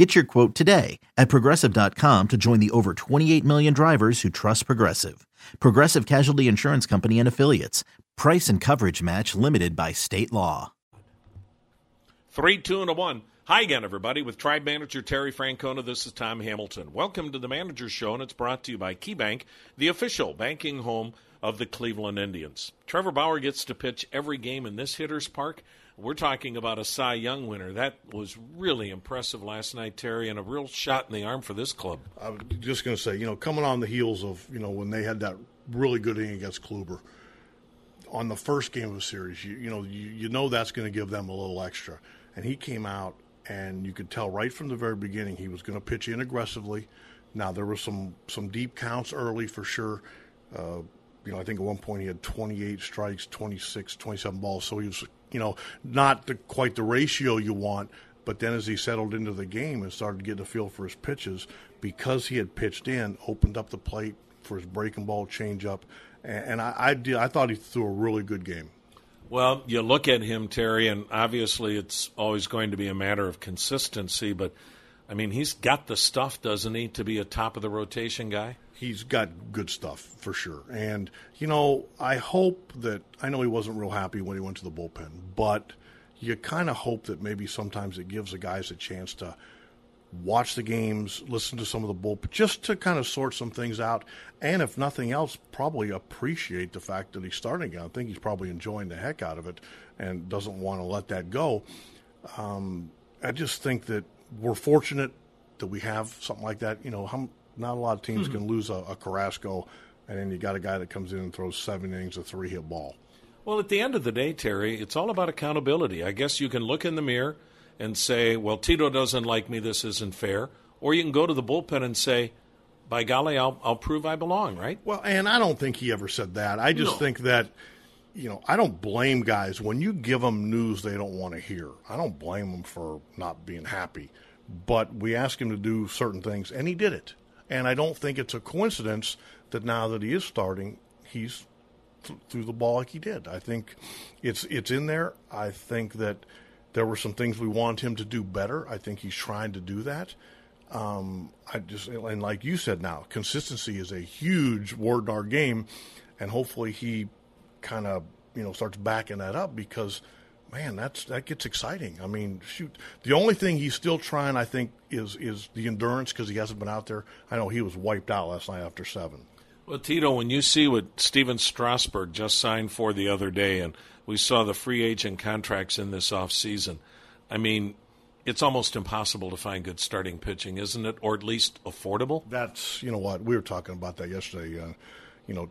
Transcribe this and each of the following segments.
Get your quote today at progressive.com to join the over 28 million drivers who trust Progressive. Progressive Casualty Insurance Company and Affiliates. Price and coverage match limited by state law. Three, two, and a one. Hi again, everybody. With Tribe Manager Terry Francona, this is Tom Hamilton. Welcome to the Manager Show, and it's brought to you by KeyBank, the official banking home of the Cleveland Indians. Trevor Bauer gets to pitch every game in this hitter's park. We're talking about a Cy Young winner. That was really impressive last night, Terry, and a real shot in the arm for this club. I was just going to say, you know, coming on the heels of, you know, when they had that really good inning against Kluber on the first game of the series, you, you know, you, you know that's going to give them a little extra. And he came out, and you could tell right from the very beginning he was going to pitch in aggressively. Now, there were some, some deep counts early for sure. Uh, you know, I think at one point he had 28 strikes, 26, 27 balls. So he was, you know, not the, quite the ratio you want. But then as he settled into the game and started getting a feel for his pitches, because he had pitched in, opened up the plate for his breaking ball changeup, and, and I, I did. I thought he threw a really good game. Well, you look at him, Terry, and obviously it's always going to be a matter of consistency. But I mean, he's got the stuff, doesn't he, to be a top of the rotation guy? He's got good stuff for sure. And you know, I hope that I know he wasn't real happy when he went to the bullpen, but you kind of hope that maybe sometimes it gives the guys a chance to watch the games, listen to some of the bullpen, just to kind of sort some things out, and if nothing else, probably appreciate the fact that he's starting. I think he's probably enjoying the heck out of it and doesn't want to let that go. Um, I just think that we're fortunate that we have something like that. You know, how not a lot of teams mm-hmm. can lose a, a Carrasco, and then you got a guy that comes in and throws seven innings of three hit ball. Well, at the end of the day, Terry, it's all about accountability. I guess you can look in the mirror and say, well, Tito doesn't like me, this isn't fair. Or you can go to the bullpen and say, by golly, I'll, I'll prove I belong, right? Well, and I don't think he ever said that. I just no. think that, you know, I don't blame guys when you give them news they don't want to hear. I don't blame them for not being happy. But we asked him to do certain things, and he did it. And I don't think it's a coincidence that now that he is starting, he's th- threw the ball like he did. I think it's it's in there. I think that there were some things we want him to do better. I think he's trying to do that. Um, I just and like you said, now consistency is a huge word in our game, and hopefully he kind of you know starts backing that up because man, that's that gets exciting. I mean, shoot, the only thing he's still trying, I think, is is the endurance because he hasn't been out there. I know he was wiped out last night after seven. Well, Tito, when you see what Stephen Strasburg just signed for the other day, and we saw the free agent contracts in this off season, I mean, it's almost impossible to find good starting pitching, isn't it? Or at least affordable. That's you know what we were talking about that yesterday. Uh, you know,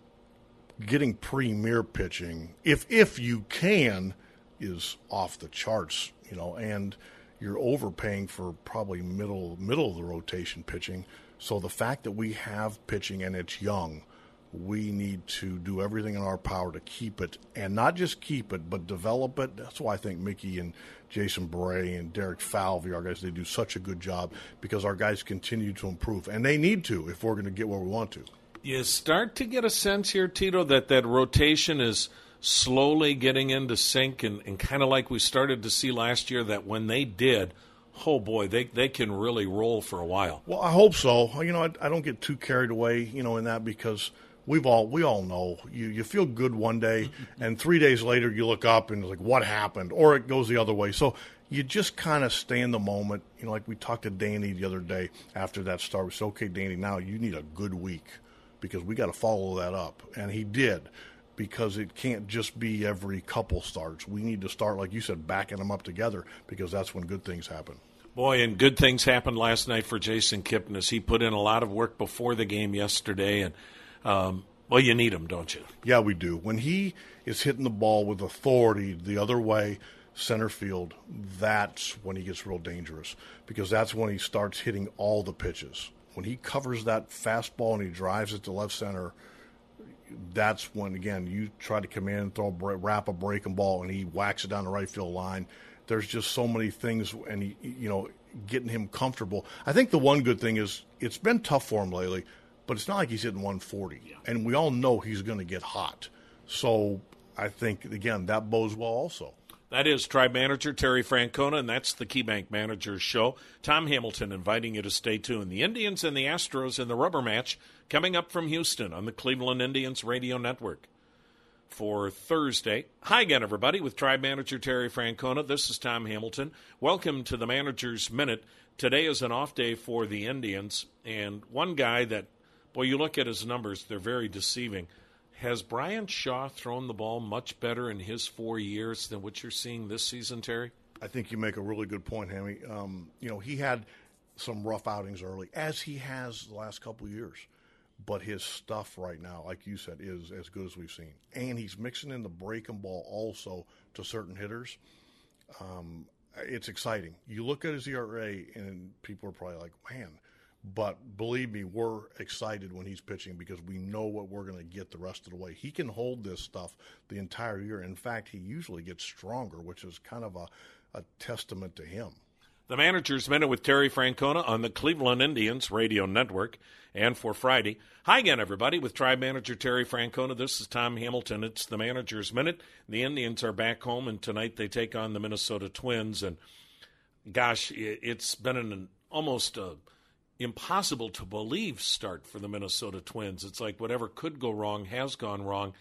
getting premier pitching, if if you can is off the charts, you know, and you're overpaying for probably middle middle of the rotation pitching. So the fact that we have pitching and it's young, we need to do everything in our power to keep it and not just keep it, but develop it. That's why I think Mickey and Jason Bere and Derek Falvey, our guys, they do such a good job because our guys continue to improve, and they need to if we're going to get where we want to. You start to get a sense here, Tito, that that rotation is – slowly getting into sync and, and kind of like we started to see last year that when they did, oh boy, they, they can really roll for a while. Well, I hope so. You know, I, I don't get too carried away, you know, in that because we've all we all know you you feel good one day mm-hmm. and three days later you look up and it's like what happened or it goes the other way. So you just kind of stay in the moment. You know, like we talked to Danny the other day after that start. We said, okay, Danny, now you need a good week because we got to follow that up, and he did because it can't just be every couple starts. We need to start, like you said, backing them up together because that's when good things happen. Boy, and good things happened last night for Jason Kipnis. He put in a lot of work before the game yesterday, and um, well, you need him, don't you? Yeah, we do. When he is hitting the ball with authority the other way, center field, that's when he gets real dangerous because that's when he starts hitting all the pitches. When he covers that fastball and he drives it to left center, that's when again you try to come in and throw a wrap a breaking ball and he whacks it down the right field line. There's just so many things, and he, you know, getting him comfortable. I think the one good thing is it's been tough for him lately, but it's not like he's hitting 140, yeah. and we all know he's going to get hot. So I think again that bodes well also. That is Tribe Manager Terry Francona, and that's the KeyBank Managers Show. Tom Hamilton inviting you to stay tuned. The Indians and the Astros in the rubber match coming up from Houston on the Cleveland Indians Radio Network for Thursday. Hi again, everybody, with Tribe Manager Terry Francona. This is Tom Hamilton. Welcome to the Manager's Minute. Today is an off day for the Indians, and one guy that, boy, you look at his numbers, they're very deceiving. Has Bryan Shaw thrown the ball much better in his four years than what you're seeing this season, Terry? I think you make a really good point, Hammy. Um, you know, he had some rough outings early, as he has the last couple years. But his stuff right now, like you said, is as good as we've seen. And he's mixing in the breaking ball also to certain hitters. Um, it's exciting. You look at his ERA, and people are probably like, man, but believe me, we're excited when he's pitching because we know what we're going to get the rest of the way. He can hold this stuff the entire year. In fact, he usually gets stronger, which is kind of a, a testament to him. The Manager's Minute with Terry Francona on the Cleveland Indians Radio Network. And for Friday, hi again, everybody, with Tribe Manager Terry Francona. This is Tom Hamilton. It's the Manager's Minute. The Indians are back home, and tonight they take on the Minnesota Twins. And gosh, it's been an almost a impossible to believe start for the Minnesota Twins. It's like whatever could go wrong has gone wrong.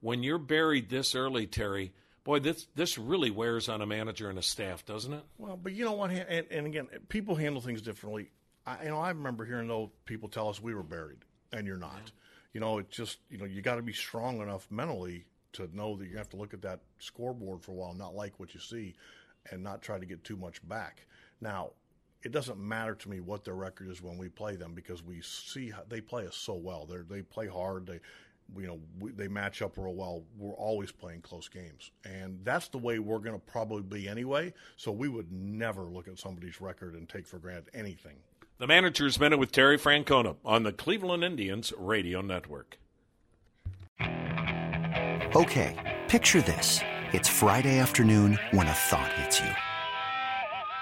When you're buried this early, Terry, boy, this this really wears on a manager and a staff, doesn't it? Well, but you know what? And, and again, people handle things differently. I, you know, I remember hearing those people tell us we were buried, and you're not. Yeah. You know, it's just you know you got to be strong enough mentally to know that you have to look at that scoreboard for a while, not like what you see, and not try to get too much back. Now, it doesn't matter to me what their record is when we play them because we see how they play us so well. They they play hard. They you know we, they match up real well. We're always playing close games, and that's the way we're going to probably be anyway. So we would never look at somebody's record and take for granted anything. The manager's minute with Terry Francona on the Cleveland Indians radio network. Okay, picture this: it's Friday afternoon when a thought hits you.